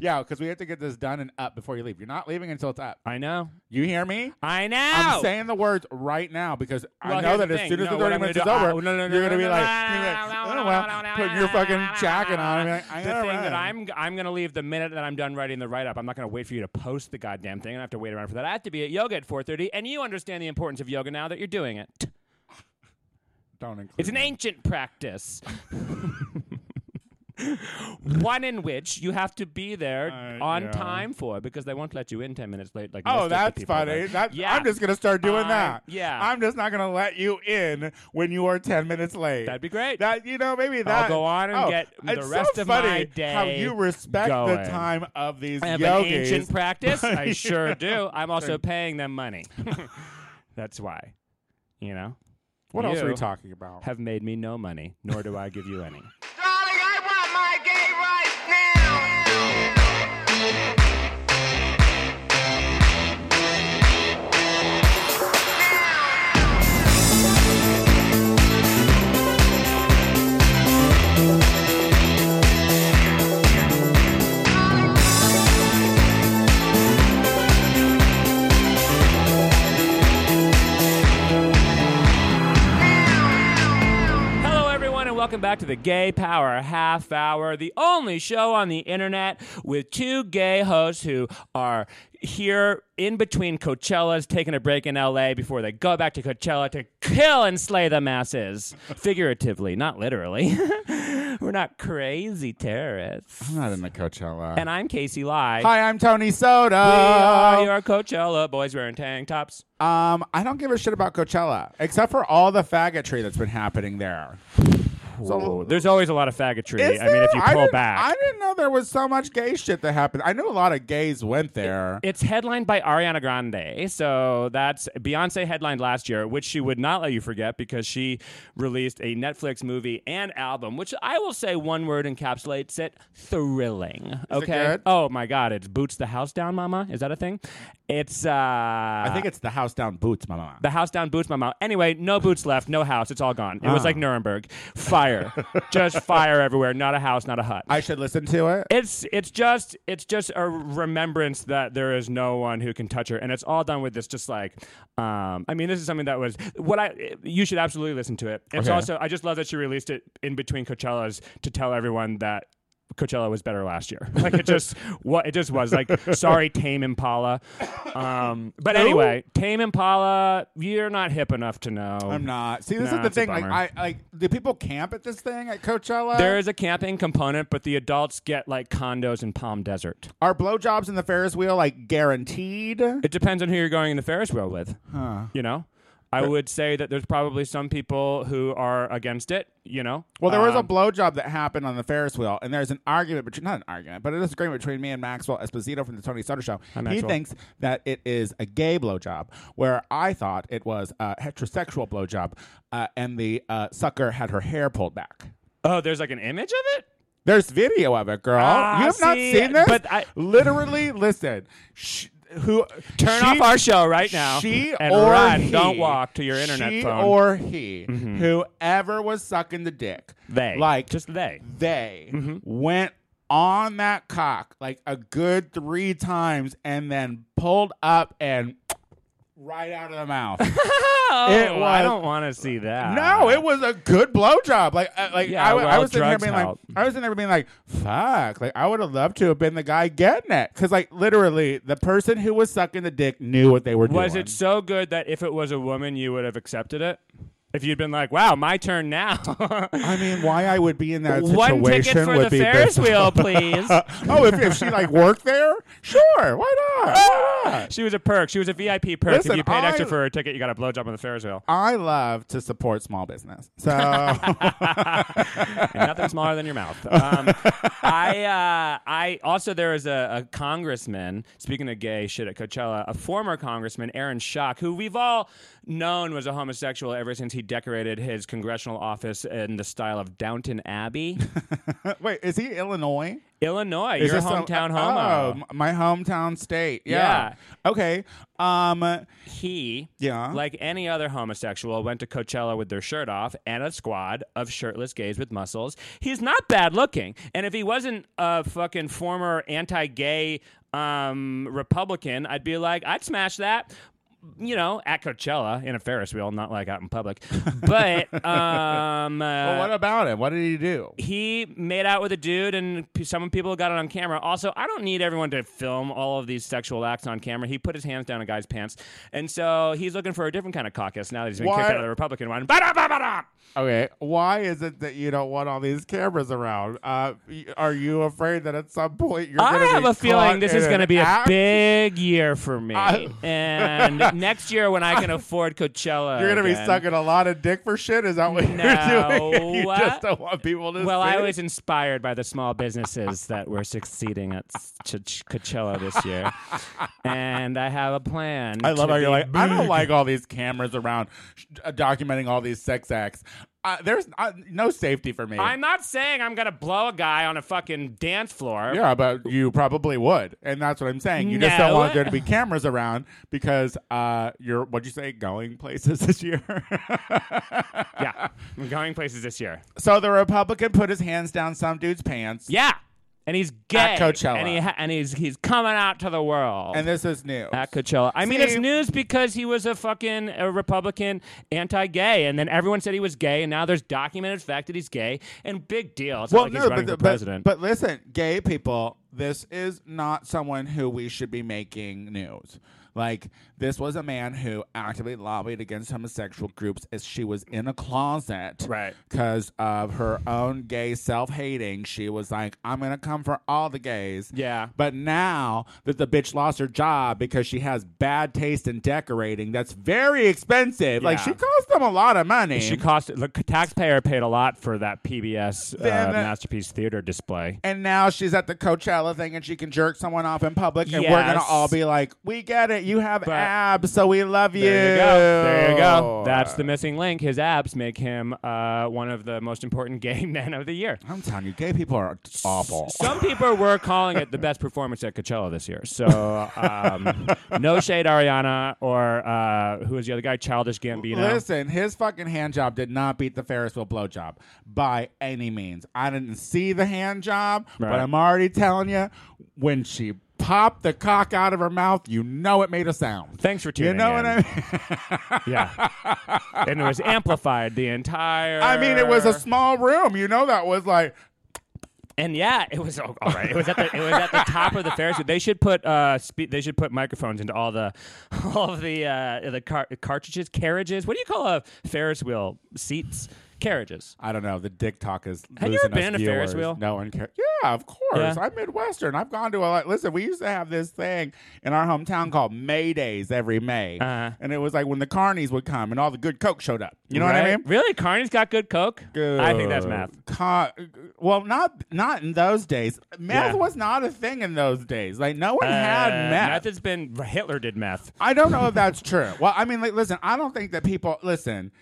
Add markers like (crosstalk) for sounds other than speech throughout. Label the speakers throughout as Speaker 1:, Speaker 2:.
Speaker 1: Yeah, because we have to get this done and up before you leave. You're not leaving until it's up.
Speaker 2: I know.
Speaker 1: You hear me?
Speaker 2: I know.
Speaker 1: I'm saying the words right now because I
Speaker 2: Well,
Speaker 1: know
Speaker 2: here's
Speaker 1: that
Speaker 2: the
Speaker 1: as
Speaker 2: thing.
Speaker 1: soon as
Speaker 2: No,
Speaker 1: the
Speaker 2: what
Speaker 1: 30
Speaker 2: I'm
Speaker 1: minutes
Speaker 2: gonna
Speaker 1: is
Speaker 2: do-
Speaker 1: over,
Speaker 2: uh, no, no, no,
Speaker 1: you're going to be
Speaker 2: no,
Speaker 1: like,
Speaker 2: no,
Speaker 1: you're
Speaker 2: no,
Speaker 1: like,
Speaker 2: no,
Speaker 1: oh,
Speaker 2: no, no, no,
Speaker 1: putting your
Speaker 2: no,
Speaker 1: fucking
Speaker 2: no,
Speaker 1: jacket
Speaker 2: no,
Speaker 1: on. like, I
Speaker 2: the thing that. I'm I'm gonna leave the minute that I'm done writing the write up. I'm not gonna wait for you to post the goddamn thing. I have to wait around for that. I have to be at yoga at 4:30, and you understand the importance of yoga now that you're doing it.
Speaker 1: Don't include
Speaker 2: It's an
Speaker 1: me.
Speaker 2: ancient practice. (laughs) One in which you have to be there
Speaker 1: Uh,
Speaker 2: on
Speaker 1: yeah.
Speaker 2: time for because they won't let you in 10 minutes late. Like
Speaker 1: Oh, that's funny. That,
Speaker 2: yeah,
Speaker 1: I'm just going to start doing
Speaker 2: I-
Speaker 1: that.
Speaker 2: yeah.
Speaker 1: I'm just not going to let you in when you are 10 minutes late.
Speaker 2: that'd be great.
Speaker 1: That you know, maybe that.
Speaker 2: I'll go on and
Speaker 1: oh,
Speaker 2: get the rest
Speaker 1: so
Speaker 2: of my
Speaker 1: day How you respect
Speaker 2: going.
Speaker 1: the time of these
Speaker 2: I have
Speaker 1: yogis.
Speaker 2: an ancient practice. I (laughs) sure do. I'm also paying them money. (laughs) That's why. You know,
Speaker 1: What else are we talking about?
Speaker 2: have made me no money, nor do I give you any. (laughs) back to the Gay Power Half Hour, the only show on the internet with two gay hosts who are here in between Coachellas, taking a break in LA before they go back to Coachella to kill and slay the masses. (laughs) Figuratively, not literally. (laughs) We're not crazy terrorists.
Speaker 1: I'm not in the Coachella.
Speaker 2: And I'm Casey Lai.
Speaker 1: Hi, I'm Tony Soda.
Speaker 2: We are your Coachella boys wearing tank tops.
Speaker 1: Um, I don't give a shit about Coachella, except for all the faggotry that's been happening there. So
Speaker 2: There's always a lot of faggotry. I mean, if you
Speaker 1: I
Speaker 2: pull
Speaker 1: didn't-
Speaker 2: back.
Speaker 1: I didn't know there was so much gay shit that happened. I knew a lot of gays went there.
Speaker 2: It's headlined by Ariana Grande. So that's Beyonce headlined last year, which she would not let you forget because she released a Netflix movie and album, which I will say one word encapsulates it thrilling. okay.
Speaker 1: good?
Speaker 2: Oh my God. It's Boots the House Down Mama. Is that a thing? It's, uh,
Speaker 1: I think it's the house down boots, mama.
Speaker 2: the house down boots mama. Anyway, no boots left, no house. It's all gone. It was
Speaker 1: Ah.
Speaker 2: like Nuremberg. Fire. just fire everywhere. Not a house, not a hut.
Speaker 1: I should listen to it.
Speaker 2: It's it's just it's just a remembrance that there is no one who can touch her, and it's all done with this just like, um, I mean, this is something that was what I you should absolutely listen to it. It's
Speaker 1: Okay.
Speaker 2: also I just love that she released it in between Coachellas to tell everyone that. Coachella was better last year. Like it just what it just was like. (laughs) Sorry, Tame Impala. Um, but
Speaker 1: Who?
Speaker 2: anyway, Tame Impala, you're not hip enough to know.
Speaker 1: I'm not. See, this
Speaker 2: Nah,
Speaker 1: is the thing. Like. I like. Do people camp at this thing at Coachella?
Speaker 2: There is a camping component, but the adults get like condos in Palm Desert.
Speaker 1: Are blowjobs in the Ferris wheel like guaranteed?
Speaker 2: It depends on who you're going in the Ferris wheel with.
Speaker 1: Huh.
Speaker 2: You know, I would say that there's probably some people who are against it. You know,
Speaker 1: Well, there was a
Speaker 2: Um,
Speaker 1: blowjob that happened on the Ferris wheel, and there's an argument between not an argument, but a disagreement between me and Maxwell Esposito from the Tony Soto Show.
Speaker 2: Hi,
Speaker 1: he
Speaker 2: Maxwell.
Speaker 1: thinks that it is a gay blowjob, where I thought it was a heterosexual blowjob, uh, and the uh, sucker had her hair pulled back.
Speaker 2: Oh, there's like an image of it.
Speaker 1: There's video of it, girl.
Speaker 2: Ah,
Speaker 1: you have not
Speaker 2: see,
Speaker 1: seen this?
Speaker 2: but I-
Speaker 1: literally, listen. Sh- who
Speaker 2: Turn
Speaker 1: she-
Speaker 2: off our show right now.
Speaker 1: She
Speaker 2: and
Speaker 1: or
Speaker 2: run.
Speaker 1: he,
Speaker 2: Don't walk to your internet
Speaker 1: she
Speaker 2: phone.
Speaker 1: or he, whoever was sucking the dick,
Speaker 2: they,
Speaker 1: like
Speaker 2: just they.
Speaker 1: they
Speaker 2: Mm-hmm.
Speaker 1: went on that cock like a good three times and then pulled up and right out of the mouth. (laughs)
Speaker 2: Oh,
Speaker 1: It
Speaker 2: I don't want to see that.
Speaker 1: no, it was a good blowjob. Like, uh, like
Speaker 2: Yeah,
Speaker 1: I, w- I
Speaker 2: well,
Speaker 1: was sitting here
Speaker 2: drugs
Speaker 1: being like. I was sitting there being like, fuck. Like, I would have loved to have been the guy getting it because, like, literally, the person who was sucking the dick knew what they were doing.
Speaker 2: Was it so good that if it was a woman, you would have accepted it? If you'd been like, "Wow, my turn now."
Speaker 1: I mean, why I would be in that situation One
Speaker 2: ticket for
Speaker 1: would
Speaker 2: the
Speaker 1: be
Speaker 2: Ferris
Speaker 1: this-
Speaker 2: wheel, (laughs) please.
Speaker 1: oh, if, if she like worked there, sure, why not? Why not?
Speaker 2: She was a perk. She was a VIP perk.
Speaker 1: Listen,
Speaker 2: if you paid extra for a ticket, you got a blowjob on the Ferris wheel.
Speaker 1: I love to support small business. So (laughs) (laughs)
Speaker 2: and nothing smaller than your mouth. Um, I uh, I also there is a, a congressman. Speaking of gay shit at Coachella, a former congressman, Aaron Schock, who we've all known was a homosexual ever since he he decorated his congressional office in the style of Downton Abbey, (laughs)
Speaker 1: Wait, is he Illinois?
Speaker 2: Illinois.
Speaker 1: Is
Speaker 2: your hometown
Speaker 1: oh,
Speaker 2: homo.
Speaker 1: m- my hometown state. Yeah. Okay. Um.
Speaker 2: he,
Speaker 1: Yeah.
Speaker 2: like any other homosexual, went to Coachella with their shirt off and a squad of shirtless gays with muscles. He's not bad looking, and if he wasn't a fucking former anti-gay um, Republican, I'd be like, I'd smash that. You know, at Coachella in a Ferris wheel, not like out in public. But (laughs) um,
Speaker 1: Well,
Speaker 2: uh,
Speaker 1: what about him? What did he do?
Speaker 2: he made out with a dude and some people got it on camera also i don't need everyone to film all of these sexual acts on camera he put his hands down a guy's pants and so he's looking for a different kind of caucus now that he's been
Speaker 1: Why-
Speaker 2: kicked out of the republican one Ba-da-ba-ba-da!
Speaker 1: Okay. Why is it that you don't want all these cameras around? Uh, are you afraid that at some point you're
Speaker 2: I
Speaker 1: going to
Speaker 2: have a feeling this is
Speaker 1: going to
Speaker 2: be
Speaker 1: act?
Speaker 2: a big year for me.
Speaker 1: I-
Speaker 2: and next year, when I can (laughs) afford Coachella,
Speaker 1: You're going to be sucking a lot of dick for shit. Is that what
Speaker 2: No.
Speaker 1: you're doing? (laughs) you just don't want people to.
Speaker 2: Well,
Speaker 1: see
Speaker 2: I was inspired by the small businesses that were succeeding at Ch- Ch- Coachella this year, (laughs) and I have a plan.
Speaker 1: I love how you're like, I don't like all these cameras around sh- uh, documenting all these sex acts. Uh, there's uh, no safety for me.
Speaker 2: I'm not saying I'm gonna blow a guy on a fucking dance floor.
Speaker 1: yeah, but you probably would, and that's what I'm saying. You just don't want there to be cameras around because uh, you're what'd you say, going places (laughs) this year.
Speaker 2: Yeah, I'm going places this year.
Speaker 1: so the Republican put his hands down some dude's pants,
Speaker 2: Yeah, and he's gay
Speaker 1: At Coachella.
Speaker 2: and he ha- and he's he's coming out to the world.
Speaker 1: and this is new.
Speaker 2: at Coachella. I mean,
Speaker 1: See-
Speaker 2: it's news because he was a fucking a Republican anti-gay, and then everyone said he was gay, and now there's documented fact that he's gay, and big deal. It's not like he's running for
Speaker 1: but,
Speaker 2: president.
Speaker 1: but listen, gay people, this is not someone who we should be making news. Like this was a man who actively lobbied against homosexual groups as she was in a closet,
Speaker 2: Right.
Speaker 1: Because of her own gay self-hating, she was like, "I'm gonna come for all the gays."
Speaker 2: Yeah.
Speaker 1: But now that the bitch lost her job because she has bad taste in decorating, that's very expensive. Like she cost them a lot of money.
Speaker 2: she cost the taxpayer paid a lot for that PBS uh,
Speaker 1: Then-
Speaker 2: masterpiece theater display.
Speaker 1: and now she's at the Coachella thing and she can jerk someone off in public and we're gonna all be like, We get it, you have
Speaker 2: But-
Speaker 1: abs, so we love you.
Speaker 2: There you go. There you go. That's the missing link. His abs make him uh, one of the most important (laughs) gay men of the year.
Speaker 1: I'm telling you, gay people are awful.
Speaker 2: Some people were calling it the best performance at Coachella this year. So um, (laughs) no shade, Ariana, or uh, who was the other guy? Childish Gambino.
Speaker 1: Listen, his fucking hand job did not beat the Ferris wheel blowjob by any means. I didn't see the hand job, but I'm already telling you, when she popped the cock out of her mouth, you know it made a sound.
Speaker 2: Thanks for tuning
Speaker 1: You know
Speaker 2: in.
Speaker 1: what I mean?
Speaker 2: Yeah. (laughs) and it was amplified the entire.
Speaker 1: I mean, it was a small room. You know that was like
Speaker 2: And yeah, it was oh, all right. It was at the it was at the top of the Ferris wheel. They should put uh spe- they should put microphones into all the (laughs) all of the uh the car- cartridges, carriages. What do you call a Ferris wheel? Seats, carriages.
Speaker 1: I don't know. The dick talk is.
Speaker 2: Have you
Speaker 1: losing
Speaker 2: ever been
Speaker 1: us
Speaker 2: a Ferris
Speaker 1: viewers.
Speaker 2: wheel?
Speaker 1: No one cares. Yeah, of course.
Speaker 2: Yeah.
Speaker 1: I'm Midwestern. I've gone to a lot. Listen, we used to have this thing in our hometown called May Days every May,
Speaker 2: Uh-huh.
Speaker 1: and it was like when the carnies would come and all the good Coke showed up. You know what I
Speaker 2: Right?
Speaker 1: mean?
Speaker 2: Really, Carney's got good coke. Good. I think that's math.
Speaker 1: Well, not not in those days. Meth
Speaker 2: Yeah.
Speaker 1: was not a thing in those days. Like no one had
Speaker 2: Uh,
Speaker 1: meth.
Speaker 2: Meth has been Hitler did meth.
Speaker 1: I don't know if that's true. Well, I mean, like, listen, I don't think that people listen.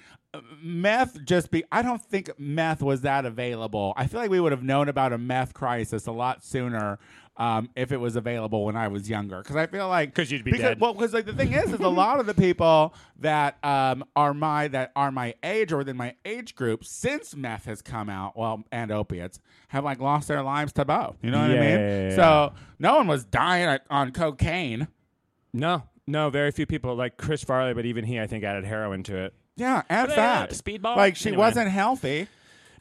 Speaker 1: Meth just be. I don't think meth was that available. I feel like we would have known about a meth crisis a lot sooner um, if it was available when I was younger. Because I feel like
Speaker 2: because you'd be
Speaker 1: because,
Speaker 2: dead.
Speaker 1: Well, because like the thing is, is a (laughs) lot of the people that um, are my that are my age or within my age group since meth has come out, well, and opiates have like lost their lives to both. You know what I
Speaker 2: Yeah,
Speaker 1: mean?
Speaker 2: yeah, yeah,
Speaker 1: So no one was dying on cocaine.
Speaker 2: No, no, very few people like Chris Farley, but even he, I think, added heroin to it.
Speaker 1: Yeah,
Speaker 2: uh,
Speaker 1: fat.
Speaker 2: speedball?
Speaker 1: Like she
Speaker 2: Anyway.
Speaker 1: wasn't healthy.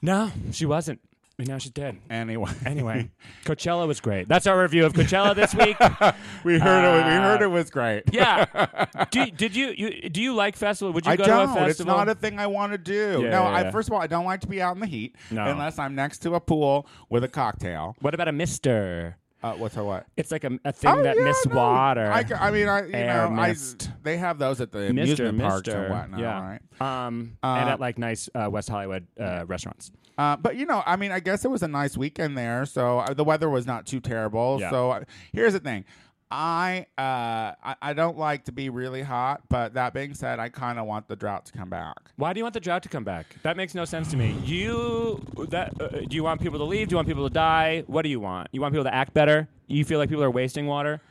Speaker 2: No, she wasn't. And now she's dead.
Speaker 1: Anyway. (laughs)
Speaker 2: Anyway, Coachella was great. That's our review of Coachella this week. (laughs)
Speaker 1: we heard it. We
Speaker 2: Uh,
Speaker 1: heard it was great.
Speaker 2: yeah. (laughs) Do, did you, you do you like festival? Would you
Speaker 1: I
Speaker 2: go
Speaker 1: don't.
Speaker 2: to a festival?
Speaker 1: It's not a thing I want to do.
Speaker 2: Yeah,
Speaker 1: no,
Speaker 2: yeah,
Speaker 1: I first of all, I don't like to be out in the heat
Speaker 2: No.
Speaker 1: unless I'm next to a pool with a cocktail.
Speaker 2: what about a Mister?
Speaker 1: Uh, what's a what?
Speaker 2: It's like a, a thing
Speaker 1: Oh,
Speaker 2: that
Speaker 1: yeah,
Speaker 2: mists
Speaker 1: no.
Speaker 2: water.
Speaker 1: I, I mean, I you
Speaker 2: Air
Speaker 1: know, I,
Speaker 2: mist.
Speaker 1: they have those at the
Speaker 2: Mister,
Speaker 1: amusement parks
Speaker 2: Mister.
Speaker 1: and whatnot.
Speaker 2: yeah.
Speaker 1: Right?
Speaker 2: Um,
Speaker 1: Uh,
Speaker 2: and at like nice uh, West Hollywood uh, restaurants.
Speaker 1: Uh, but you know, I mean, I guess it was a nice weekend there, so uh, the weather was not too terrible.
Speaker 2: Yeah.
Speaker 1: So uh, here's the thing: I uh I, I don't like to be really hot, but that being said, I kind of want the drought to come back.
Speaker 2: Why do you want the drought to come back? That makes no sense to me. You that uh, do you want people to leave? Do you want people to die? What do you want? You want people to act better? You feel like people are wasting water?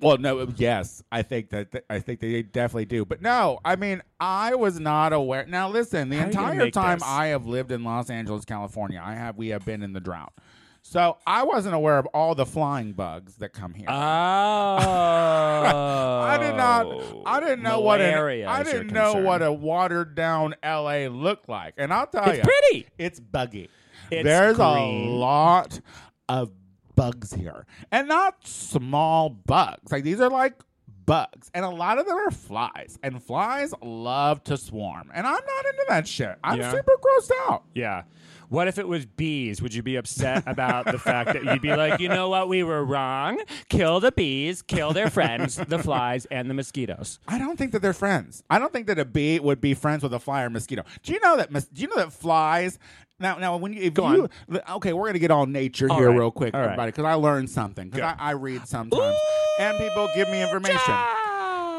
Speaker 1: Well, no, yes, I think that th- I think they definitely do, but no, I mean, I was not aware. Now, listen, the
Speaker 2: How are you gonna
Speaker 1: entire time
Speaker 2: this?
Speaker 1: I have lived in Los Angeles, California, I have we have been in the drought, so I wasn't aware of all the flying bugs that come here.
Speaker 2: Oh, (laughs)
Speaker 1: I did not. I oh. didn't know what an,
Speaker 2: Malaria
Speaker 1: I didn't know
Speaker 2: concern.
Speaker 1: what a watered down L.A. looked like, and I'll tell
Speaker 2: It's
Speaker 1: you,
Speaker 2: pretty.
Speaker 1: It's buggy.
Speaker 2: It's
Speaker 1: There's
Speaker 2: green.
Speaker 1: a lot of bugs here, and not small bugs. Like these are like bugs, and a lot of them are flies, and flies love to swarm, and I'm not into that shit. I'm
Speaker 2: Yeah.
Speaker 1: super grossed out.
Speaker 2: Yeah. What if it was bees? Would you be upset about the fact that you'd be like, you know what, we were wrong? Kill the bees, kill their friends, the flies, and the mosquitoes.
Speaker 1: I don't think that they're friends. I don't think that a bee would be friends with a fly or mosquito. Do you know that? Do you know that flies? Now, now, when you, if
Speaker 2: Go
Speaker 1: you, okay, we're gonna get all nature
Speaker 2: All
Speaker 1: here
Speaker 2: right.
Speaker 1: real quick,
Speaker 2: All right.
Speaker 1: everybody, because I learned something. Because I, I read sometimes, and people give me information.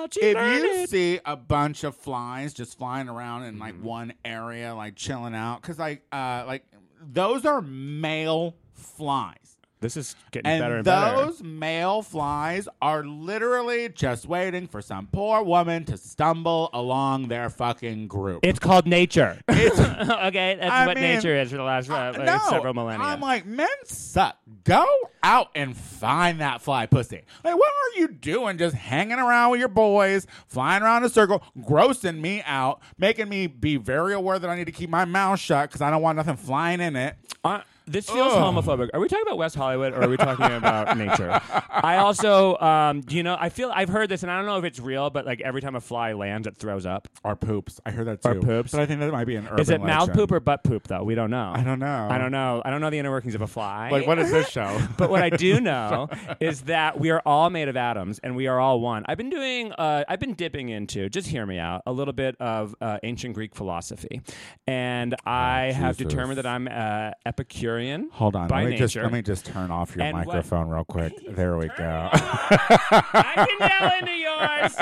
Speaker 2: Child, she
Speaker 1: If
Speaker 2: learned
Speaker 1: you
Speaker 2: it.
Speaker 1: see a bunch of flies just flying around in
Speaker 2: Mm-hmm.
Speaker 1: like one area, like chilling out, because like, uh, like those are male flies.
Speaker 2: This is getting better
Speaker 1: And
Speaker 2: and better.
Speaker 1: those male flies are literally just waiting for some poor woman to stumble along their fucking group.
Speaker 2: It's called nature. (laughs)
Speaker 1: It's- (laughs)
Speaker 2: okay, that's
Speaker 1: I
Speaker 2: what
Speaker 1: mean,
Speaker 2: nature is for the last uh, like,
Speaker 1: no,
Speaker 2: several millennia.
Speaker 1: I'm like, men suck. Go out and find that fly pussy. Like, what are you doing just hanging around with your boys, flying around in a circle, grossing me out, making me be very aware that I need to keep my mouth shut because I don't want nothing flying in it.
Speaker 2: Uh, this feels
Speaker 1: Ugh.
Speaker 2: homophobic. Are we talking about West Hollywood or are we talking (laughs) about nature? I also, um, do you know, I feel I've heard this, and I don't know if it's real, but like every time a fly lands, it throws up.
Speaker 1: Or poops. I heard that too.
Speaker 2: Or poops.
Speaker 1: But I think that might be an urban
Speaker 2: Is it mouth
Speaker 1: legend.
Speaker 2: poop or butt poop, though? We don't know.
Speaker 1: I don't know.
Speaker 2: I don't know. I don't know the inner workings of a fly.
Speaker 1: Like, what is this (laughs) show?
Speaker 2: but what I do (laughs) know is that we are all made of atoms and we are all one. I've been doing, uh, I've been dipping into, just hear me out, a little bit of uh, ancient Greek philosophy. And I have determined that I'm uh, Epicurean.
Speaker 1: Hold on.
Speaker 2: By
Speaker 1: let me just let me just turn off your
Speaker 2: And what-
Speaker 1: microphone real quick. (laughs) There we go.
Speaker 2: I can yell into yours.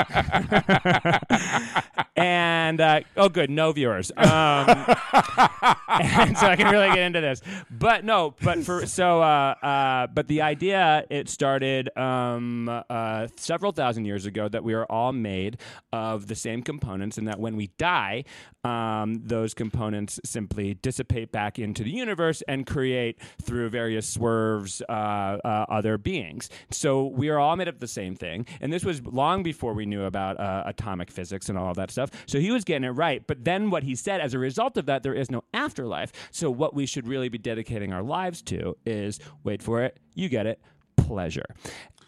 Speaker 2: (laughs) and uh, oh, good, no viewers. Um, (laughs) and so I can really get into this. But no, but for so uh, uh, but the idea it started um, uh, several thousand years ago that we are all made of the same components, and that when we die, um, those components simply dissipate back into the universe and create through various swerves uh, uh, other beings. So we are all made up of the same thing, and this was long before we knew about uh, atomic physics and all that stuff. So he was getting it right. But then what he said, as a result of that, there is no afterlife. So what we should really be dedicating our lives to is wait for it, you get it, pleasure.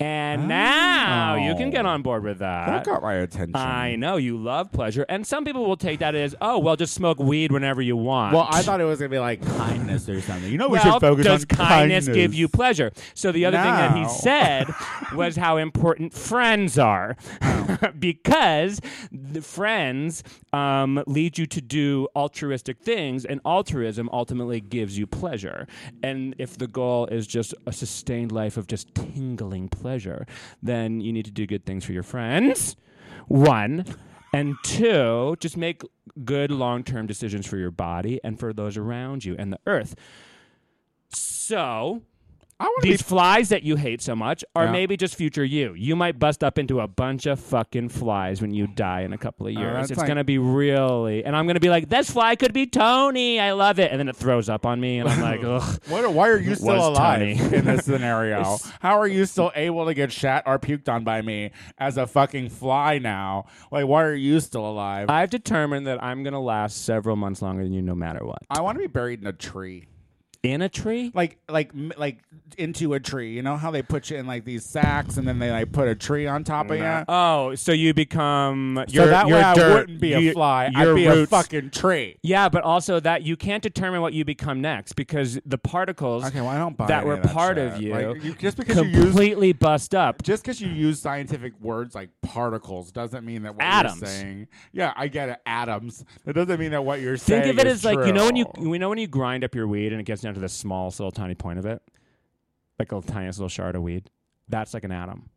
Speaker 2: And now you can get on board with
Speaker 1: that That got my attention.
Speaker 2: I know you love pleasure, and some people will take that as, oh, well, just smoke weed whenever you want.
Speaker 1: Well, I thought it was gonna be like kindness or something. You know, we
Speaker 2: well,
Speaker 1: should focus
Speaker 2: does
Speaker 1: on
Speaker 2: kindness, give
Speaker 1: kindness.
Speaker 2: Give you pleasure? So the other thing that he said (laughs) was how important friends are, (laughs) because the friends um, lead you to do altruistic things, and altruism ultimately gives you pleasure. And if the goal is just a sustained life of just tingling pleasure, then you need to do good things for your friends. One. And two, just make good long term decisions for your body and for those around you and the earth. So,
Speaker 1: To be
Speaker 2: these flies that you hate so much are
Speaker 1: Yeah.
Speaker 2: maybe just future you. You might bust up into a bunch of fucking flies when you die in a couple of oh, years.
Speaker 1: Oh, that's
Speaker 2: it's
Speaker 1: like-
Speaker 2: going to be really, and I'm going to be like, this fly could be Tony. I love it. And then it throws up on me, and I'm like, (laughs) ugh.
Speaker 1: What, why are you still alive
Speaker 2: Tony.
Speaker 1: in this scenario? (laughs) How are you still able to get shat or puked on by me as a fucking fly now? Like, why are you still alive?
Speaker 2: I've determined that I'm going to last several months longer than you no matter what.
Speaker 1: I want to be buried in a tree.
Speaker 2: In a tree?
Speaker 1: Like, like, like into a tree. You know how they put you in like these sacks and then they like put a tree on top of you.
Speaker 2: Oh, so you become
Speaker 1: So
Speaker 2: you're,
Speaker 1: that way I
Speaker 2: dirt.
Speaker 1: wouldn't be a fly. I'd be a
Speaker 2: roots-
Speaker 1: fucking tree.
Speaker 2: Yeah, but also that you can't determine what you become next because the particles
Speaker 1: Okay, well I don't buy
Speaker 2: that
Speaker 1: any
Speaker 2: were
Speaker 1: of that
Speaker 2: part
Speaker 1: shit.
Speaker 2: of you,
Speaker 1: Like, you just because you use
Speaker 2: completely bust up.
Speaker 1: just because you use scientific words like particles doesn't mean that what
Speaker 2: Atoms.
Speaker 1: you're saying. Yeah, I get it. Atoms. That doesn't mean that what you're saying.
Speaker 2: Think of it
Speaker 1: is
Speaker 2: as like you know when you
Speaker 1: true.
Speaker 2: we know when you grind up your weed and it gets down to the smallest little tiny point of it, like a tiniest little shard of weed. That's like an atom.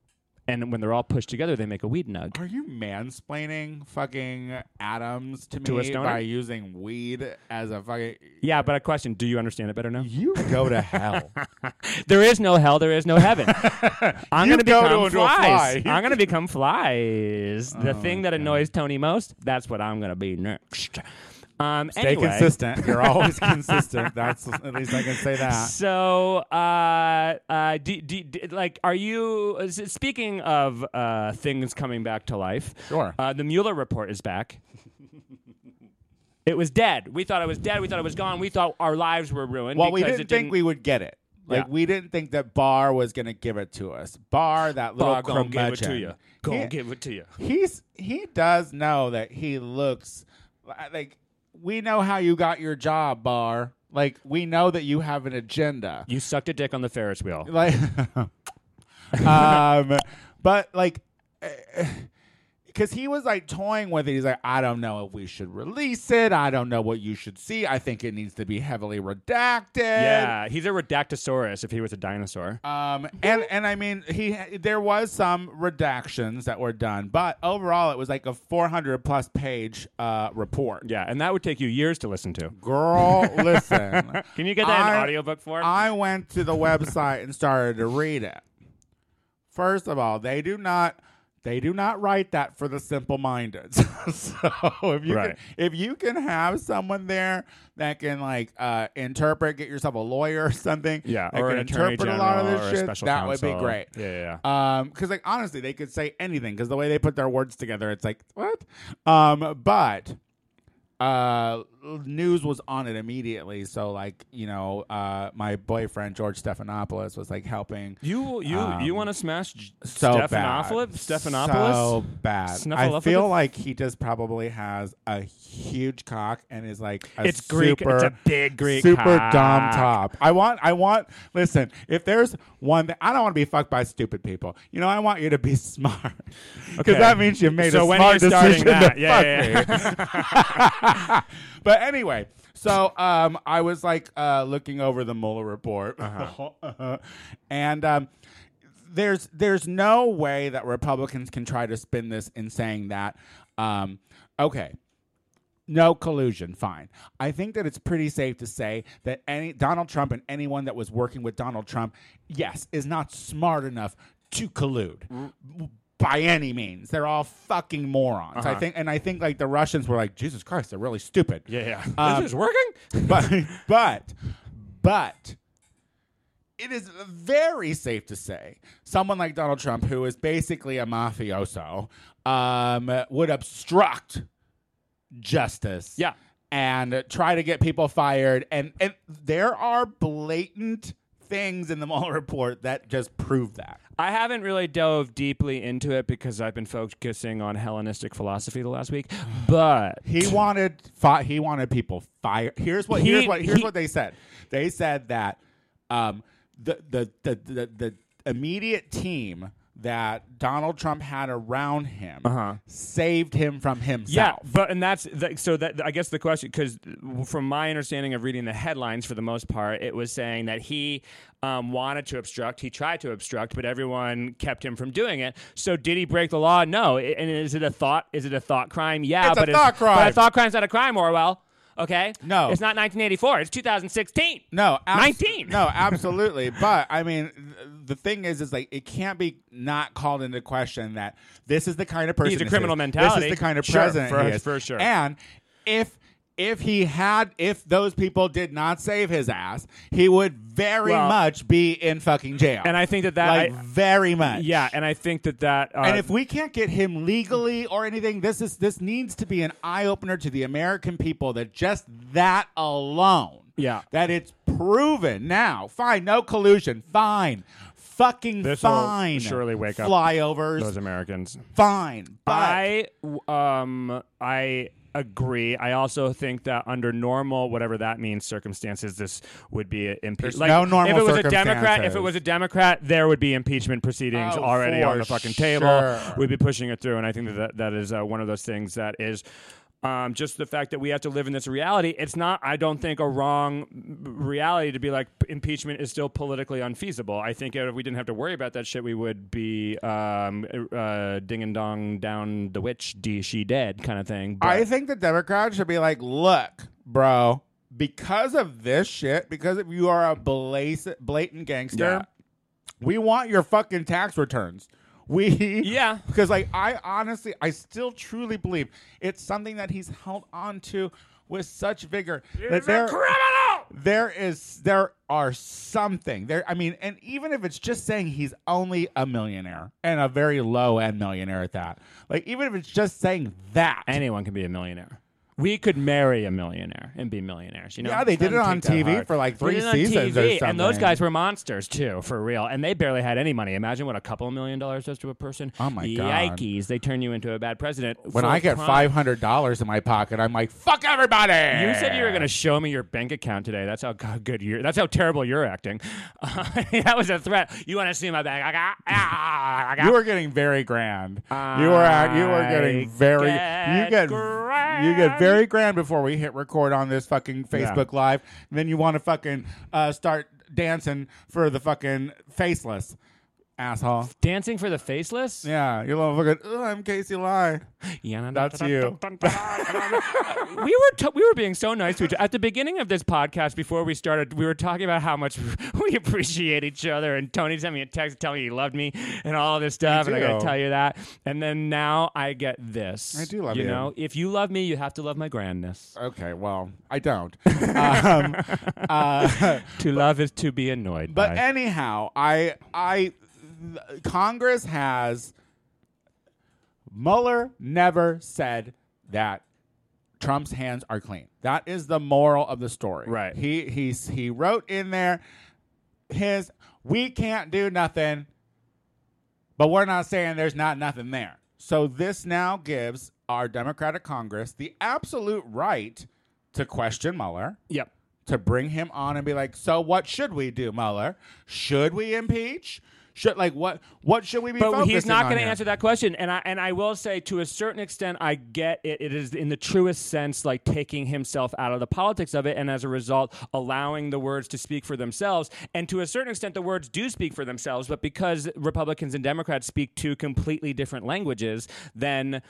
Speaker 2: and when they're all pushed together, they make a weed nug.
Speaker 1: Are you mansplaining fucking atoms to,
Speaker 2: To a
Speaker 1: me
Speaker 2: stoner?
Speaker 1: by using weed as a fucking?
Speaker 2: Yeah, but a question: Do you understand it better now?
Speaker 1: You go to hell. (laughs)
Speaker 2: There is no hell. There is no heaven. (laughs) I'm
Speaker 1: You
Speaker 2: to
Speaker 1: go
Speaker 2: become
Speaker 1: to- to a
Speaker 2: flies.
Speaker 1: fly.
Speaker 2: I'm going to become flies. The (laughs)
Speaker 1: Oh,
Speaker 2: thing that annoys Tony most. That's what I'm going to be next. Um,
Speaker 1: Stay
Speaker 2: anyway,
Speaker 1: consistent. You're always (laughs) consistent. That's at least I can say that.
Speaker 2: So, uh, uh, do, do, do- like, are you speaking of uh, things coming back to life?
Speaker 1: Sure.
Speaker 2: Uh, the Mueller report is back. it was dead. We thought it was dead. We thought it was gone. We thought our lives were ruined.
Speaker 1: Well, we didn't
Speaker 2: it
Speaker 1: think we would get it. Like
Speaker 2: Yeah.
Speaker 1: we didn't think that Barr was going to give it to us. Barr, that little
Speaker 2: Barr gonna give it to you. Gonna
Speaker 1: He-
Speaker 2: give it to you.
Speaker 1: He's he does know that he looks like we know how you got your job, Barr. Like we know that you have an agenda.
Speaker 2: You sucked a dick on the Ferris wheel.
Speaker 1: Like, (laughs) um, but like. Because he was like toying with it. He's like, I don't know if we should release it. I don't know what you should see. I think it needs to be heavily redacted.
Speaker 2: Yeah, he's a redactosaurus if he was a dinosaur.
Speaker 1: Um, and and I mean, he there was some redactions that were done, but overall, it was like a 400 plus page uh, report.
Speaker 2: Yeah, and that would take you years to listen to.
Speaker 1: Girl, (laughs) listen.
Speaker 2: Can you get that in
Speaker 1: I-
Speaker 2: audiobook form?
Speaker 1: I went to the website and started to read it. First of all, they do not they do not write that for the simple minded. (laughs) so if you
Speaker 2: Right.
Speaker 1: can, if you can have someone there that can like uh, interpret, get yourself a lawyer or something,
Speaker 2: yeah,
Speaker 1: that
Speaker 2: or
Speaker 1: can
Speaker 2: an
Speaker 1: interpret
Speaker 2: general
Speaker 1: a lot of this shit, that would be great.
Speaker 2: Yeah, yeah, yeah.
Speaker 1: Um, because like honestly, they could say anything because the way they put their words together, it's like what? Um, but uh, news was on it immediately. So like you know, uh, my boyfriend George Stephanopoulos was like helping
Speaker 2: You you
Speaker 1: Um,
Speaker 2: you want to smash J-
Speaker 1: so
Speaker 2: Stephanopoulos? Stephanopoulos?
Speaker 1: so bad. I feel like he just probably has a huge cock and is like a
Speaker 2: It's Greek.
Speaker 1: super,
Speaker 2: It's a big Greek
Speaker 1: super
Speaker 2: cock.
Speaker 1: dumb top. I want, I want. Listen, if there's one thing, I don't want to be fucked by stupid people. You know, I want you to be (laughs) smart because
Speaker 2: Okay.
Speaker 1: that means you made
Speaker 2: So
Speaker 1: a
Speaker 2: when
Speaker 1: smart decision
Speaker 2: that?
Speaker 1: to
Speaker 2: Yeah,
Speaker 1: fuck me. (laughs) (laughs) but anyway, so um, I was like uh, looking over the Mueller report,
Speaker 2: Uh-huh. (laughs)
Speaker 1: and um, there's there's no way that Republicans can try to spin this in saying that. Um, okay, no collusion, fine. I think that it's pretty safe to say that any Donald Trump and anyone that was working with Donald Trump, yes, is not smart enough to collude. By any means, they're all fucking morons. I
Speaker 2: Uh-huh.
Speaker 1: think, and I think like the Russians were like, Jesus Christ, they're really stupid.
Speaker 2: Yeah, yeah.
Speaker 1: Um,
Speaker 2: this is working.
Speaker 1: But, but, but, it is very safe to say someone like Donald Trump, who is basically a mafioso, um, would obstruct justice
Speaker 2: Yeah.
Speaker 1: and try to get people fired. And, and there are blatant things in the Mueller report that just prove that.
Speaker 2: I haven't really dove deeply into it because I've been focusing on Hellenistic philosophy the last week. But
Speaker 1: He wanted fi- he wanted people fired. Here's what
Speaker 2: He-
Speaker 1: here's what here's
Speaker 2: he-
Speaker 1: what they said. They said that um, the, the the the the immediate team that Donald Trump had around him
Speaker 2: Uh-huh.
Speaker 1: saved him from himself.
Speaker 2: Yeah, but and that's the, so that I guess the question because from my understanding of reading the headlines for the most part, it was saying that he um, wanted to obstruct, he tried to obstruct, but everyone kept him from doing it. So did he break the law? No. And is it a thought? Is it a thought crime? Yeah,
Speaker 1: It's a
Speaker 2: but
Speaker 1: thought
Speaker 2: But a
Speaker 1: crime.
Speaker 2: thought crime's not a crime, Orwell. Okay.
Speaker 1: No.
Speaker 2: it's not 1984. It's 2016.
Speaker 1: No, abs-
Speaker 2: 19.
Speaker 1: No, (laughs) absolutely. but I mean, th- the thing is, is like it can't be not called into question that this is the kind of person
Speaker 2: He's a criminal
Speaker 1: is.
Speaker 2: mentality.
Speaker 1: This is the kind of
Speaker 2: Sure,
Speaker 1: president
Speaker 2: for-
Speaker 1: he is.
Speaker 2: for sure.
Speaker 1: And if if he had, if those people did not save his ass, he would very
Speaker 2: Well-
Speaker 1: much be in fucking jail.
Speaker 2: And I think that that
Speaker 1: like
Speaker 2: I-
Speaker 1: very much.
Speaker 2: yeah, and I think that that uh,
Speaker 1: And if we can't get him legally or anything, this is this needs to be an eye opener to the American people that just that alone,
Speaker 2: Yeah.
Speaker 1: that it's proven now. Fine, no collusion. Fine, fucking
Speaker 2: This
Speaker 1: fine.
Speaker 2: surely wake up
Speaker 1: flyovers.
Speaker 2: those Americans.
Speaker 1: fine, but
Speaker 2: I um I agree. I also think that under normal, whatever that means, circumstances, this would be impeachment. Like,
Speaker 1: no normal
Speaker 2: if it was a Democrat, if it was a Democrat, there would be impeachment proceedings
Speaker 1: Oh,
Speaker 2: already on the fucking table. We'd be pushing it through, and I think that that, that is uh, one of those things that is. Um, just the fact that we have to live in this reality. It's not, I don't think, a wrong reality to be like impeachment is still politically unfeasible. I think if we didn't have to worry about that shit, we would be um, uh, ding and dong down the witch, d she dead kind of thing. But,
Speaker 1: I think the Democrats should be like, look, bro, because of this shit, because if you are a blatant, blatant gangster,
Speaker 2: Yeah.
Speaker 1: we want your fucking tax returns. We
Speaker 2: Yeah. (laughs)
Speaker 1: because like I honestly, I still truly believe it's something that he's held on to with such vigor that there, there is there are something there. I mean, and even if it's just saying he's only a millionaire and a very low end millionaire at that, like even if it's just saying that,
Speaker 2: anyone can be a millionaire. We could marry a millionaire and be millionaires. You know,
Speaker 1: Yeah, they did it on TV
Speaker 2: hard.
Speaker 1: for, like, three seasons or
Speaker 2: TV, and those guys were monsters too, for real. And they barely had any money. Imagine what a couple of million dollars does to a person.
Speaker 1: Oh, my God.
Speaker 2: Yikes! They turn you into a bad president.
Speaker 1: when I get five hundred dollars in my pocket, I'm like, fuck everybody.
Speaker 2: You said you were going to show me your bank account today. That's how good you're. That's how terrible you're acting. (laughs) that was a threat. You want to see my bank? I got. (laughs) I got
Speaker 1: You were getting very grand. you were you were getting very you get you get very grand before we hit record on this fucking Facebook live. And then you want to fucking uh, start dancing for the fucking faceless asshole.
Speaker 2: dancing for the faceless.
Speaker 1: Yeah, you're little fucking. Oh, I'm Casey Lai.
Speaker 2: Yeah,
Speaker 1: That's you.
Speaker 2: we were t- we were being so nice to each other at the beginning of this podcast before we started. We were talking about how much (laughs) we appreciate each other, and Tony sent me a text telling me he loved me and all this stuff, and I got to tell you that. And then now I get this.
Speaker 1: I do love
Speaker 2: you.
Speaker 1: you.
Speaker 2: know, if you love me, you have to love my grandness.
Speaker 1: Okay, well, I don't. (laughs) um, uh, (laughs)
Speaker 2: To love is to be annoyed.
Speaker 1: But
Speaker 2: by.
Speaker 1: anyhow, I I Congress has Mueller never said that Trump's hands are clean. That is the moral of the story.
Speaker 2: Right.
Speaker 1: He he's he wrote in there his we can't do nothing, but we're not saying there's not nothing there. So this now gives our Democratic Congress the absolute right to question Mueller
Speaker 2: yep.
Speaker 1: to bring him on and be like, so what should we do, Mueller? Should we impeach? Should like what? What should we be?
Speaker 2: But he's not going to answer that question, and I and I will say to a certain extent, I get it. It is in the truest sense like taking himself out of the politics of it, and as a result, allowing the words to speak for themselves. And to a certain extent, the words do speak for themselves. But because Republicans and Democrats speak two completely different languages, then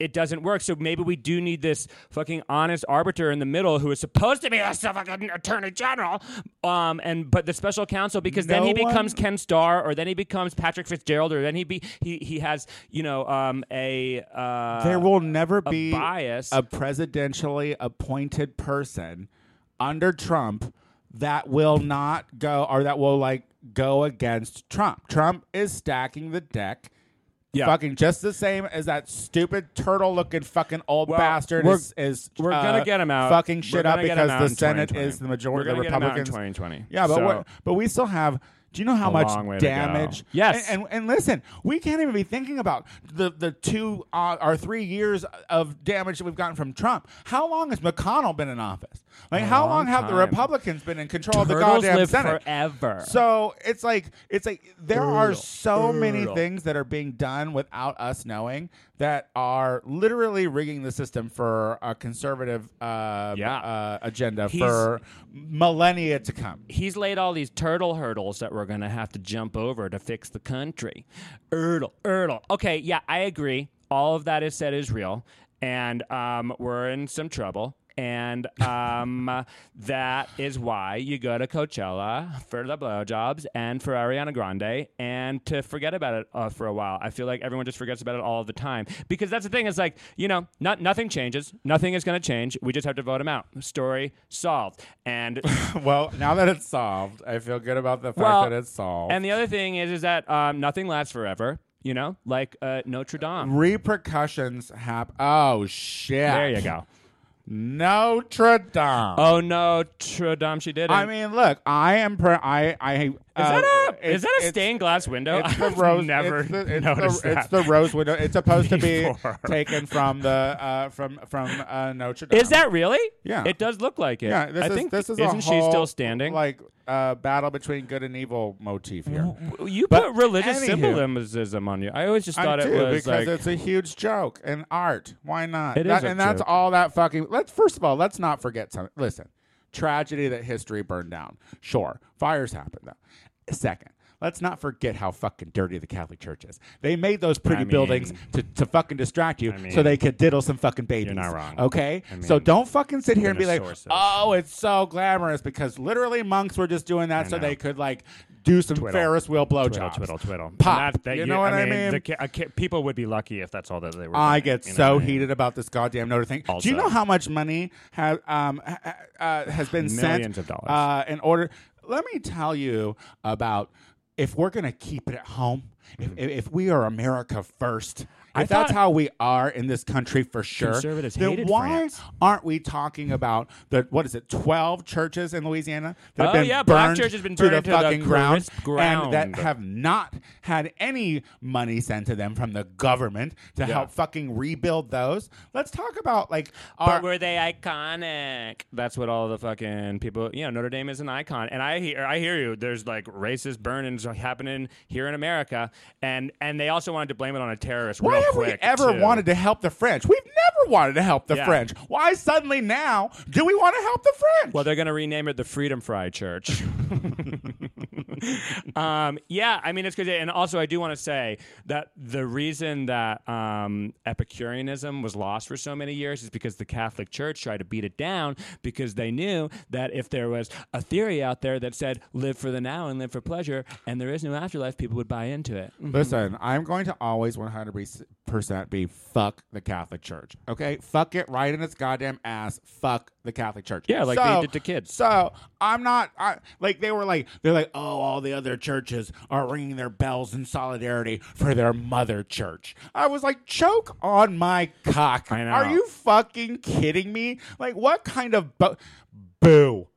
Speaker 2: it doesn't work. So maybe we do need this fucking honest arbiter in the middle who is supposed to be a fucking attorney general, um, and but the special counsel because then
Speaker 1: No
Speaker 2: he becomes
Speaker 1: one-
Speaker 2: Ken Starr, or then he becomes Patrick Fitzgerald, or then he be he he has you know um, a uh,
Speaker 1: There will never be
Speaker 2: bias.
Speaker 1: a presidentially appointed person under Trump that will not go or that will like go against Trump. Trump is stacking the deck.
Speaker 2: Yeah.
Speaker 1: Fucking just the same as that stupid turtle looking fucking old
Speaker 2: Well,
Speaker 1: bastard
Speaker 2: we're-
Speaker 1: is, is
Speaker 2: we're
Speaker 1: uh,
Speaker 2: gonna get him out.
Speaker 1: fucking shit up
Speaker 2: gonna get him
Speaker 1: because the Senate is the majority of the
Speaker 2: gonna get him out in
Speaker 1: Republicans.
Speaker 2: 2020.
Speaker 1: Yeah, but
Speaker 2: So-
Speaker 1: but we still have. Do you know how much
Speaker 2: long way to go.
Speaker 1: damage?
Speaker 2: Yes.
Speaker 1: and, and and listen, we can't even be thinking about the the two uh, or three years of damage that we've gotten from Trump. How long has McConnell been in office? Like, how
Speaker 2: long
Speaker 1: long have the. Republicans been in control of the goddamn
Speaker 2: live
Speaker 1: Senate?
Speaker 2: forever.
Speaker 1: So it's like it's like there are
Speaker 2: Brutal.
Speaker 1: so many things that are being done without us knowing that are literally rigging the system for a conservative uh,
Speaker 2: Yeah.
Speaker 1: uh, agenda
Speaker 2: He's-
Speaker 1: for millennia to come.
Speaker 2: he's laid all these turtle hurdles that we're going to have to jump over to fix the country. Erdle, Erdle. Okay, yeah, I agree. All of that is said is real, and um, we're in some trouble. And um, (laughs) that is why you go to Coachella for the blowjobs and for Ariana Grande and to forget about it uh, for a while. I feel like everyone just forgets about it all the time because that's the thing. It's like you know, not, nothing changes. Nothing is going to change. We just have to vote him out. Story solved. And (laughs)
Speaker 1: well, now that it's solved, I feel good about the fact
Speaker 2: Well,
Speaker 1: that it's solved.
Speaker 2: And the other thing is, is that um, nothing lasts forever. You know, like uh, Notre Dame.
Speaker 1: repercussions happen. Oh shit!
Speaker 2: There you go.
Speaker 1: Notre Dame.
Speaker 2: Oh no, Notre Dame, she did it.
Speaker 1: I mean, look, I am. Per- I I
Speaker 2: Is that a is that a stained glass window?
Speaker 1: It's (laughs) the
Speaker 2: I've
Speaker 1: rose.
Speaker 2: never
Speaker 1: it's the, it's
Speaker 2: noticed
Speaker 1: the,
Speaker 2: that.
Speaker 1: It's the rose window. It's supposed to be (laughs) taken from the uh, from from uh, Notre Dame.
Speaker 2: Is that really?
Speaker 1: Yeah.
Speaker 2: It does look like it.
Speaker 1: Yeah, this
Speaker 2: I
Speaker 1: is
Speaker 2: think
Speaker 1: this is
Speaker 2: isn't
Speaker 1: a
Speaker 2: she still standing?
Speaker 1: Like uh, battle between good and evil motif here.
Speaker 2: you
Speaker 1: But
Speaker 2: put religious
Speaker 1: anywho.
Speaker 2: symbolism on you. I always just thought
Speaker 1: do
Speaker 2: it was
Speaker 1: because
Speaker 2: like
Speaker 1: it's a huge joke and art. Why not?
Speaker 2: It
Speaker 1: That-
Speaker 2: is
Speaker 1: and that's
Speaker 2: joke.
Speaker 1: all that fucking. Let's first of all, let's not forget something. Listen, tragedy that history burned down. Sure, fires happen though. Second. Let's not forget how fucking dirty the Catholic Church is. They made those pretty
Speaker 2: I mean-
Speaker 1: buildings to, to fucking distract you
Speaker 2: I mean-
Speaker 1: so they could diddle some fucking babies.
Speaker 2: not wrong.
Speaker 1: Okay?
Speaker 2: I
Speaker 1: so don't fucking sit here and be like,
Speaker 2: source it.
Speaker 1: oh, it's so glamorous because literally monks were just doing that so
Speaker 2: know.
Speaker 1: they could like do some
Speaker 2: Twiddle.
Speaker 1: Ferris wheel blowjobs.
Speaker 2: twiddle, twiddle.
Speaker 1: twiddle.
Speaker 2: Pop. That- that
Speaker 1: You know what I mean?
Speaker 2: the ca- a ca- people would be lucky if that's all that they were.
Speaker 1: I
Speaker 2: doing,
Speaker 1: get
Speaker 2: you know
Speaker 1: so
Speaker 2: I mean?
Speaker 1: heated about this goddamn Notre thing. Do you know how much money have um uh, has been
Speaker 2: Millions
Speaker 1: sent
Speaker 2: of dollars.
Speaker 1: uh, in order? Let me tell you about if we're gonna keep it at home. If, if we are America first. If that's how we are in this country for sure,
Speaker 2: Conservatives
Speaker 1: then
Speaker 2: hated
Speaker 1: why
Speaker 2: France.
Speaker 1: aren't we talking about the what is it, twelve churches in Louisiana that have
Speaker 2: Oh,
Speaker 1: been
Speaker 2: yeah, black
Speaker 1: burned
Speaker 2: church has been
Speaker 1: to the
Speaker 2: to the
Speaker 1: fucking ground,
Speaker 2: crisp
Speaker 1: and that have not had any money sent to them from the government to help fucking rebuild those. Let's talk about like
Speaker 2: But were they iconic? That's what all the fucking people. You know, Notre Dame is an icon, and I hear, I hear you. There's like racist burnings happening here in America, and and they also wanted to blame it on a terrorist.
Speaker 1: why
Speaker 2: real
Speaker 1: have we ever
Speaker 2: too.
Speaker 1: wanted to help the French? We've never wanted to help the
Speaker 2: Yeah.
Speaker 1: French. Why suddenly now do we want to help the French?
Speaker 2: Well, they're going to rename it the Freedom Fry Church. (laughs) (laughs) um, yeah, I mean it's good. And also, I do want to say that the reason that um, Epicureanism was lost for so many years is because the Catholic Church tried to beat it down because they knew that if there was a theory out there that said live for the now and live for pleasure, and there is no afterlife, people would buy into it.
Speaker 1: Listen, I'm going to always 100% be fuck the Catholic Church. Okay? Fuck it right in its goddamn ass. Fuck the Catholic Church.
Speaker 2: Yeah, like they did to kids.
Speaker 1: So I'm not, I, like, they were like, they're like, oh, all the other churches are ringing their bells in solidarity for their mother church. I was like, choke on my cock.
Speaker 2: I know.
Speaker 1: Are you fucking kidding me? Like, what kind of bo- boo?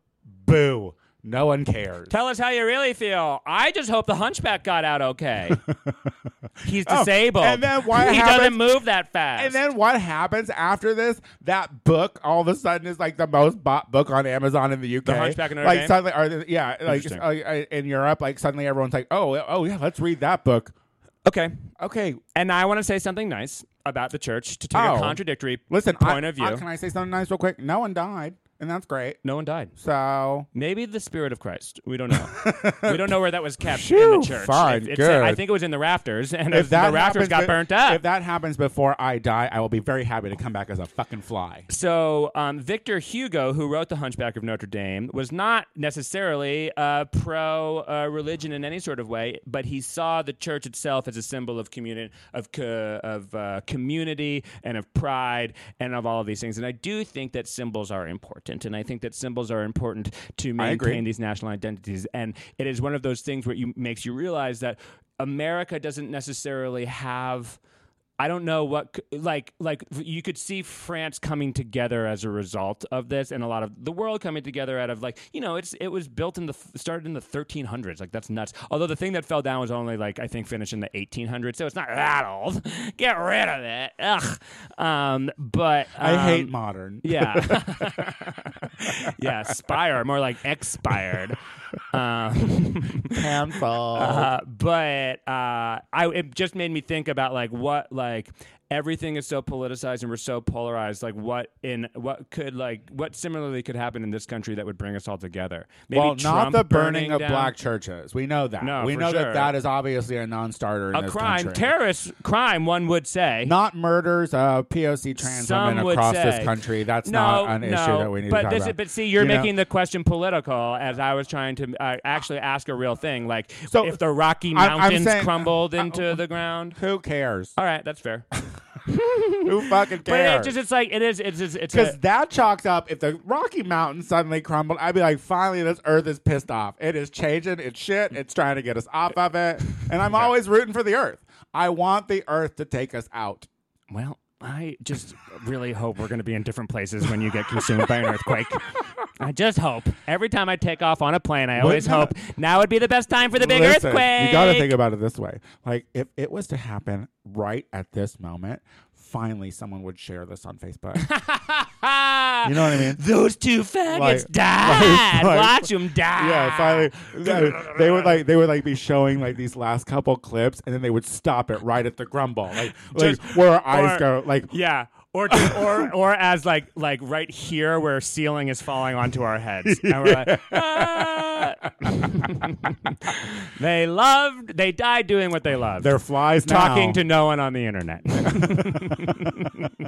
Speaker 1: Boo. No one cares.
Speaker 2: Tell us how you really feel. I just hope the hunchback got out okay. (laughs) He's
Speaker 1: Oh,
Speaker 2: disabled.
Speaker 1: and then what
Speaker 2: he
Speaker 1: happens-
Speaker 2: doesn't move that fast.
Speaker 1: And then what happens after this? That book all of a sudden is like the most bought book on Amazon in the UK.
Speaker 2: The Hunchback of Notre
Speaker 1: like
Speaker 2: Dame?
Speaker 1: suddenly, or yeah, like uh, in Europe, like suddenly everyone's like, oh, oh yeah, let's read that book.
Speaker 2: okay,
Speaker 1: Okay,
Speaker 2: and I want to say something nice about the church to take
Speaker 1: Oh.
Speaker 2: a contradictory
Speaker 1: listen,
Speaker 2: point
Speaker 1: I,
Speaker 2: of view.
Speaker 1: I- can I say something nice real quick? No one died, and that's great.
Speaker 2: no one died.
Speaker 1: So
Speaker 2: Maybe the spirit of Christ. We don't know. (laughs) we don't know where that was kept in
Speaker 1: Phew,
Speaker 2: the church.
Speaker 1: fine,
Speaker 2: It-. I think it was in the rafters, and
Speaker 1: if
Speaker 2: the rafters
Speaker 1: happens
Speaker 2: got
Speaker 1: be-
Speaker 2: burnt up.
Speaker 1: if that happens before I die, I will be very happy to come back as a fucking fly.
Speaker 2: So, um, Victor Hugo, who wrote The Hunchback of Notre Dame, was not necessarily uh, pro uh, religion in any sort of way, but he saw the church itself as a symbol of community, of co- of uh, community, and of pride, and of all of these things. And I do think that symbols are important, and I think that symbols are important to maintain these national identities. And it is one of those things where you makes you realize that America doesn't necessarily have. I don't know what like like you could see France coming together as a result of this, and a lot of the world coming together out of like you know it's it was built in the started in the 1300s, like that's nuts. Although the thing that fell down was only like I think finished in the 1800s, so it's not that old. (laughs) Get rid of it, ugh. Um, but
Speaker 1: I
Speaker 2: um,
Speaker 1: hate modern.
Speaker 2: yeah. (laughs) (laughs) yeah, spire, more like expired. (laughs) Um,
Speaker 1: Cancel.
Speaker 2: uh, but uh, I it just made me think about like what like everything is so politicized and we're so polarized. Like what in what could like what similarly could happen in this country that would bring us all together? Maybe
Speaker 1: well, not the burning of
Speaker 2: down-
Speaker 1: black churches. We know that.
Speaker 2: No,
Speaker 1: we know
Speaker 2: sure.
Speaker 1: that that is obviously a non-starter in
Speaker 2: a crime,
Speaker 1: country.
Speaker 2: terrorist crime. One would say.
Speaker 1: not murders of POC trans
Speaker 2: Some
Speaker 1: women across
Speaker 2: say.
Speaker 1: this country. That's
Speaker 2: no,
Speaker 1: not an issue
Speaker 2: no,
Speaker 1: that we need
Speaker 2: but
Speaker 1: to talk about.
Speaker 2: Is, but see, you're
Speaker 1: You know?
Speaker 2: making the question political, as I was trying to uh, actually ask a real thing, like
Speaker 1: So,
Speaker 2: if the Rocky Mountains
Speaker 1: saying-
Speaker 2: crumbled
Speaker 1: uh,
Speaker 2: into the ground.
Speaker 1: Who cares?
Speaker 2: All right, that's fair. (laughs)
Speaker 1: Who (laughs) fucking cares?
Speaker 2: But it
Speaker 1: cares?
Speaker 2: just it's like it is it's just it's
Speaker 1: Because that chalks up. If the Rocky Mountains suddenly crumbled, I'd be like, finally, this Earth is pissed off. It is changing. It's shit. It's trying to get us off of it. And I'm (laughs) always rooting for the Earth. I want the Earth to take us out.
Speaker 2: well. I just really hope we're going to be in different places when you get consumed by an earthquake. I just hope. Every time I take off on a plane, I always hope now would be the best time for the big
Speaker 1: Listen,
Speaker 2: earthquake.
Speaker 1: You got to think about it this way: like if it was to happen right at this moment, finally someone would share this on Facebook. (laughs) you know what I mean?
Speaker 2: Those two faggots
Speaker 1: Like- (laughs)
Speaker 2: died.
Speaker 1: like-
Speaker 2: Watch them die.
Speaker 1: Yeah, finally, they, they would like they would like be showing like these last couple clips, and then they would stop it right at the grumble, like like where our eyes
Speaker 2: or-
Speaker 1: go, like
Speaker 2: Yeah. Or, or or as like like right here where ceiling is falling onto our heads, (laughs) and we're like, "Ah." (laughs) they loved, they died doing what they loved.
Speaker 1: they're flies
Speaker 2: talking
Speaker 1: now.
Speaker 2: to no one on the internet. (laughs)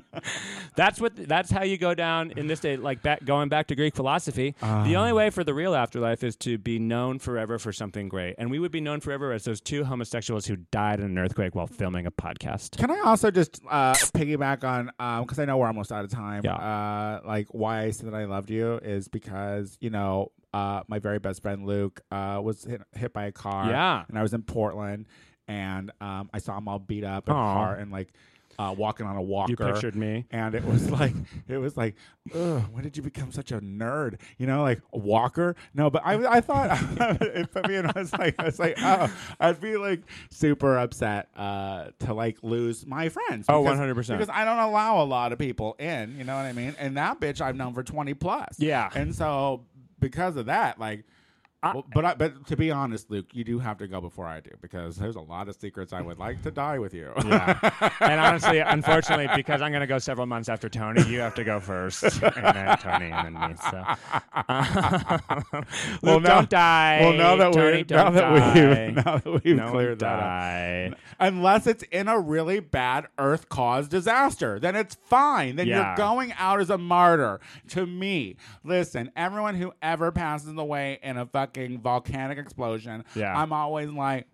Speaker 2: that's what. That's how you go down in this day. Like back, going back to Greek philosophy,
Speaker 1: Ah.
Speaker 2: the only way for the real afterlife is to be known forever for something great, and we would be known forever as those two homosexuals who died in an earthquake while filming a podcast.
Speaker 1: Can I also just uh, piggyback on because I know we're almost out of time.
Speaker 2: Yeah.
Speaker 1: Uh, like why I said that I loved you is because you know uh, my very best friend Luke uh, was hit, hit by a car.
Speaker 2: Yeah.
Speaker 1: and I was in Portland, and um, I saw him all beat up and
Speaker 2: Aw.
Speaker 1: hard and like uh, walking on a walker.
Speaker 2: You pictured me.
Speaker 1: and it was (laughs) like it was like ugh when did you become such a nerd you know like a walker no but i i thought if i mean i was like i was like oh i'd be like super upset uh to like lose my friends
Speaker 2: Oh,
Speaker 1: because-
Speaker 2: 100%.
Speaker 1: because i don't allow a lot of people in you know what i mean and that bitch i've known for 20 plus
Speaker 2: Yeah.
Speaker 1: and so because of that like well, but I, but to be honest, Luke, you do have to go before I do because there's a lot of secrets I would like to die with you.
Speaker 2: Yeah. (laughs) and honestly, unfortunately, because I'm going to go several months after Tony, you have to go first, and then Tony, and then me. So, Luke, (laughs)
Speaker 1: Well, now-
Speaker 2: don't die.
Speaker 1: Well, now that
Speaker 2: Tony,
Speaker 1: we now that
Speaker 2: die.
Speaker 1: we've (laughs) now that we've cleared that up, unless it's in a really bad Earth caused disaster, then it's fine. Then
Speaker 2: Yeah.
Speaker 1: you're going out as a martyr. To me, listen, everyone who ever passes away in a fucking volcanic explosion,
Speaker 2: Yeah.
Speaker 1: I'm always like,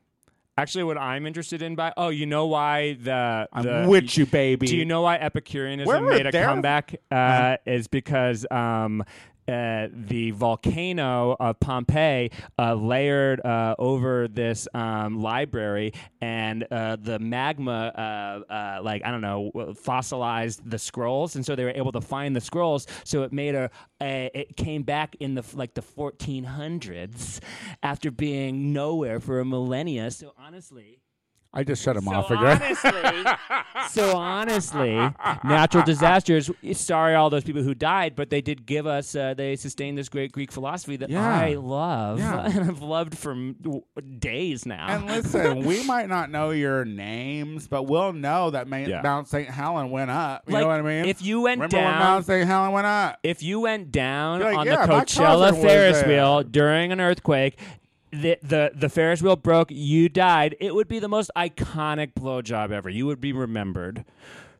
Speaker 2: Actually, what I'm interested in by oh, you know why the
Speaker 1: I'm
Speaker 2: the,
Speaker 1: with you, baby.
Speaker 2: Do you know why Epicureanism made a
Speaker 1: there-
Speaker 2: comeback? (laughs) Uh, is because um, uh, the volcano of Pompeii uh, layered uh, over this um, library, and uh, the magma, uh, like I don't know, fossilized the scrolls, and so they were able to find the scrolls. So it made a, a it came back in the like the 1400s after being nowhere for a millennia. So honestly.
Speaker 1: I just shut him
Speaker 2: So
Speaker 1: off again.
Speaker 2: honestly, (laughs) so honestly, natural disasters. Sorry, all those people who died, but they did give us. Uh, they sustained this great Greek philosophy that
Speaker 1: Yeah.
Speaker 2: I love
Speaker 1: Yeah. (laughs)
Speaker 2: and I've loved for w- days now.
Speaker 1: And listen, we might not know your names, but we'll know that Ma-
Speaker 2: Yeah.
Speaker 1: Mount St. Helen went up. You
Speaker 2: Like,
Speaker 1: know what I mean?
Speaker 2: if you went
Speaker 1: Remember
Speaker 2: down-
Speaker 1: Mount St. Helen went up?
Speaker 2: if you went down
Speaker 1: like,
Speaker 2: on
Speaker 1: "Yeah,
Speaker 2: the Coachella Ferris wheel during an earthquake, the, the the Ferris wheel broke, you died. It would be the most iconic blowjob ever. You would be remembered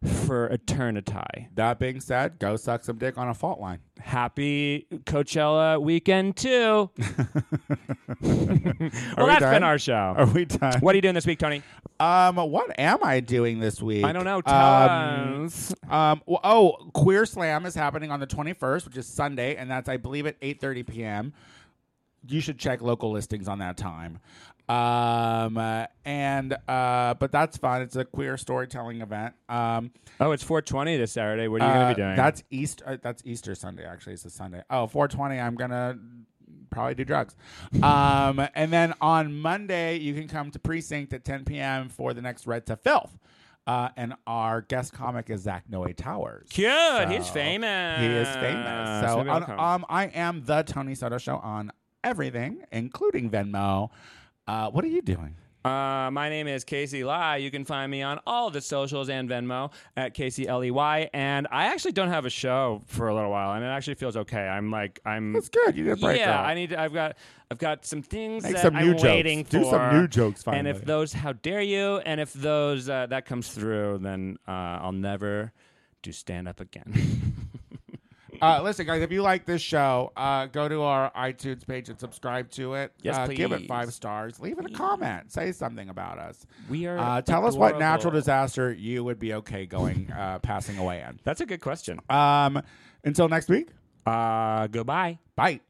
Speaker 2: for eternity.
Speaker 1: That being said, go suck some dick on a fault line.
Speaker 2: Happy Coachella weekend too. (laughs) well,
Speaker 1: we
Speaker 2: that's
Speaker 1: done?
Speaker 2: been our show.
Speaker 1: Are we done?
Speaker 2: What are you doing this week, Tony?
Speaker 1: Um, what am I doing this week?
Speaker 2: I don't know.
Speaker 1: Um. Um, well, oh, Queer Slam is happening on the 21st, which is Sunday, and that's I believe at 8:30 p.m. You should check local listings on that time. Um, uh, and uh, but that's fun. It's a queer storytelling event. Um,
Speaker 2: Oh, it's 420 this Saturday. What are you going
Speaker 1: uh,
Speaker 2: to be doing?
Speaker 1: That's Easter. Uh, that's Easter Sunday. Actually, it's a Sunday. Oh, 420. I'm gonna probably do drugs. um, and then on Monday, you can come to Precinct at 10 p.m. for the next Red to Filth. Uh, and our guest comic is Zach Noe Towers.
Speaker 2: Cute. He's famous.
Speaker 1: He is famous. So
Speaker 2: I'll
Speaker 1: on- um, I am the Tony Soto Show on everything, including Venmo. Uh, what are you doing?
Speaker 2: Uh, my name is Casey Ley. You can find me on all the socials and Venmo at Casey L E Y. And I actually don't have a show for a little while, and it actually feels okay. I'm like I'm.
Speaker 1: That's good. You did a break.
Speaker 2: yeah,
Speaker 1: girl.
Speaker 2: I need. To, I've got. I've got some things
Speaker 1: Make
Speaker 2: that
Speaker 1: some
Speaker 2: I'm
Speaker 1: jokes.
Speaker 2: waiting
Speaker 1: Do some new jokes Finally.
Speaker 2: And if those, how dare you? And if those uh, that comes through, then uh, I'll never do stand up again. (laughs)
Speaker 1: Uh, listen, guys, if you like this show, uh, go to our iTunes page and subscribe to it.
Speaker 2: Yes,
Speaker 1: uh, Give it five stars. Leave it a comment. Say something about us.
Speaker 2: we are.
Speaker 1: Uh, tell us what natural disaster you would be okay going uh, passing away in.
Speaker 2: That's a good question.
Speaker 1: Um, until next week,
Speaker 2: Uh, goodbye.
Speaker 1: bye.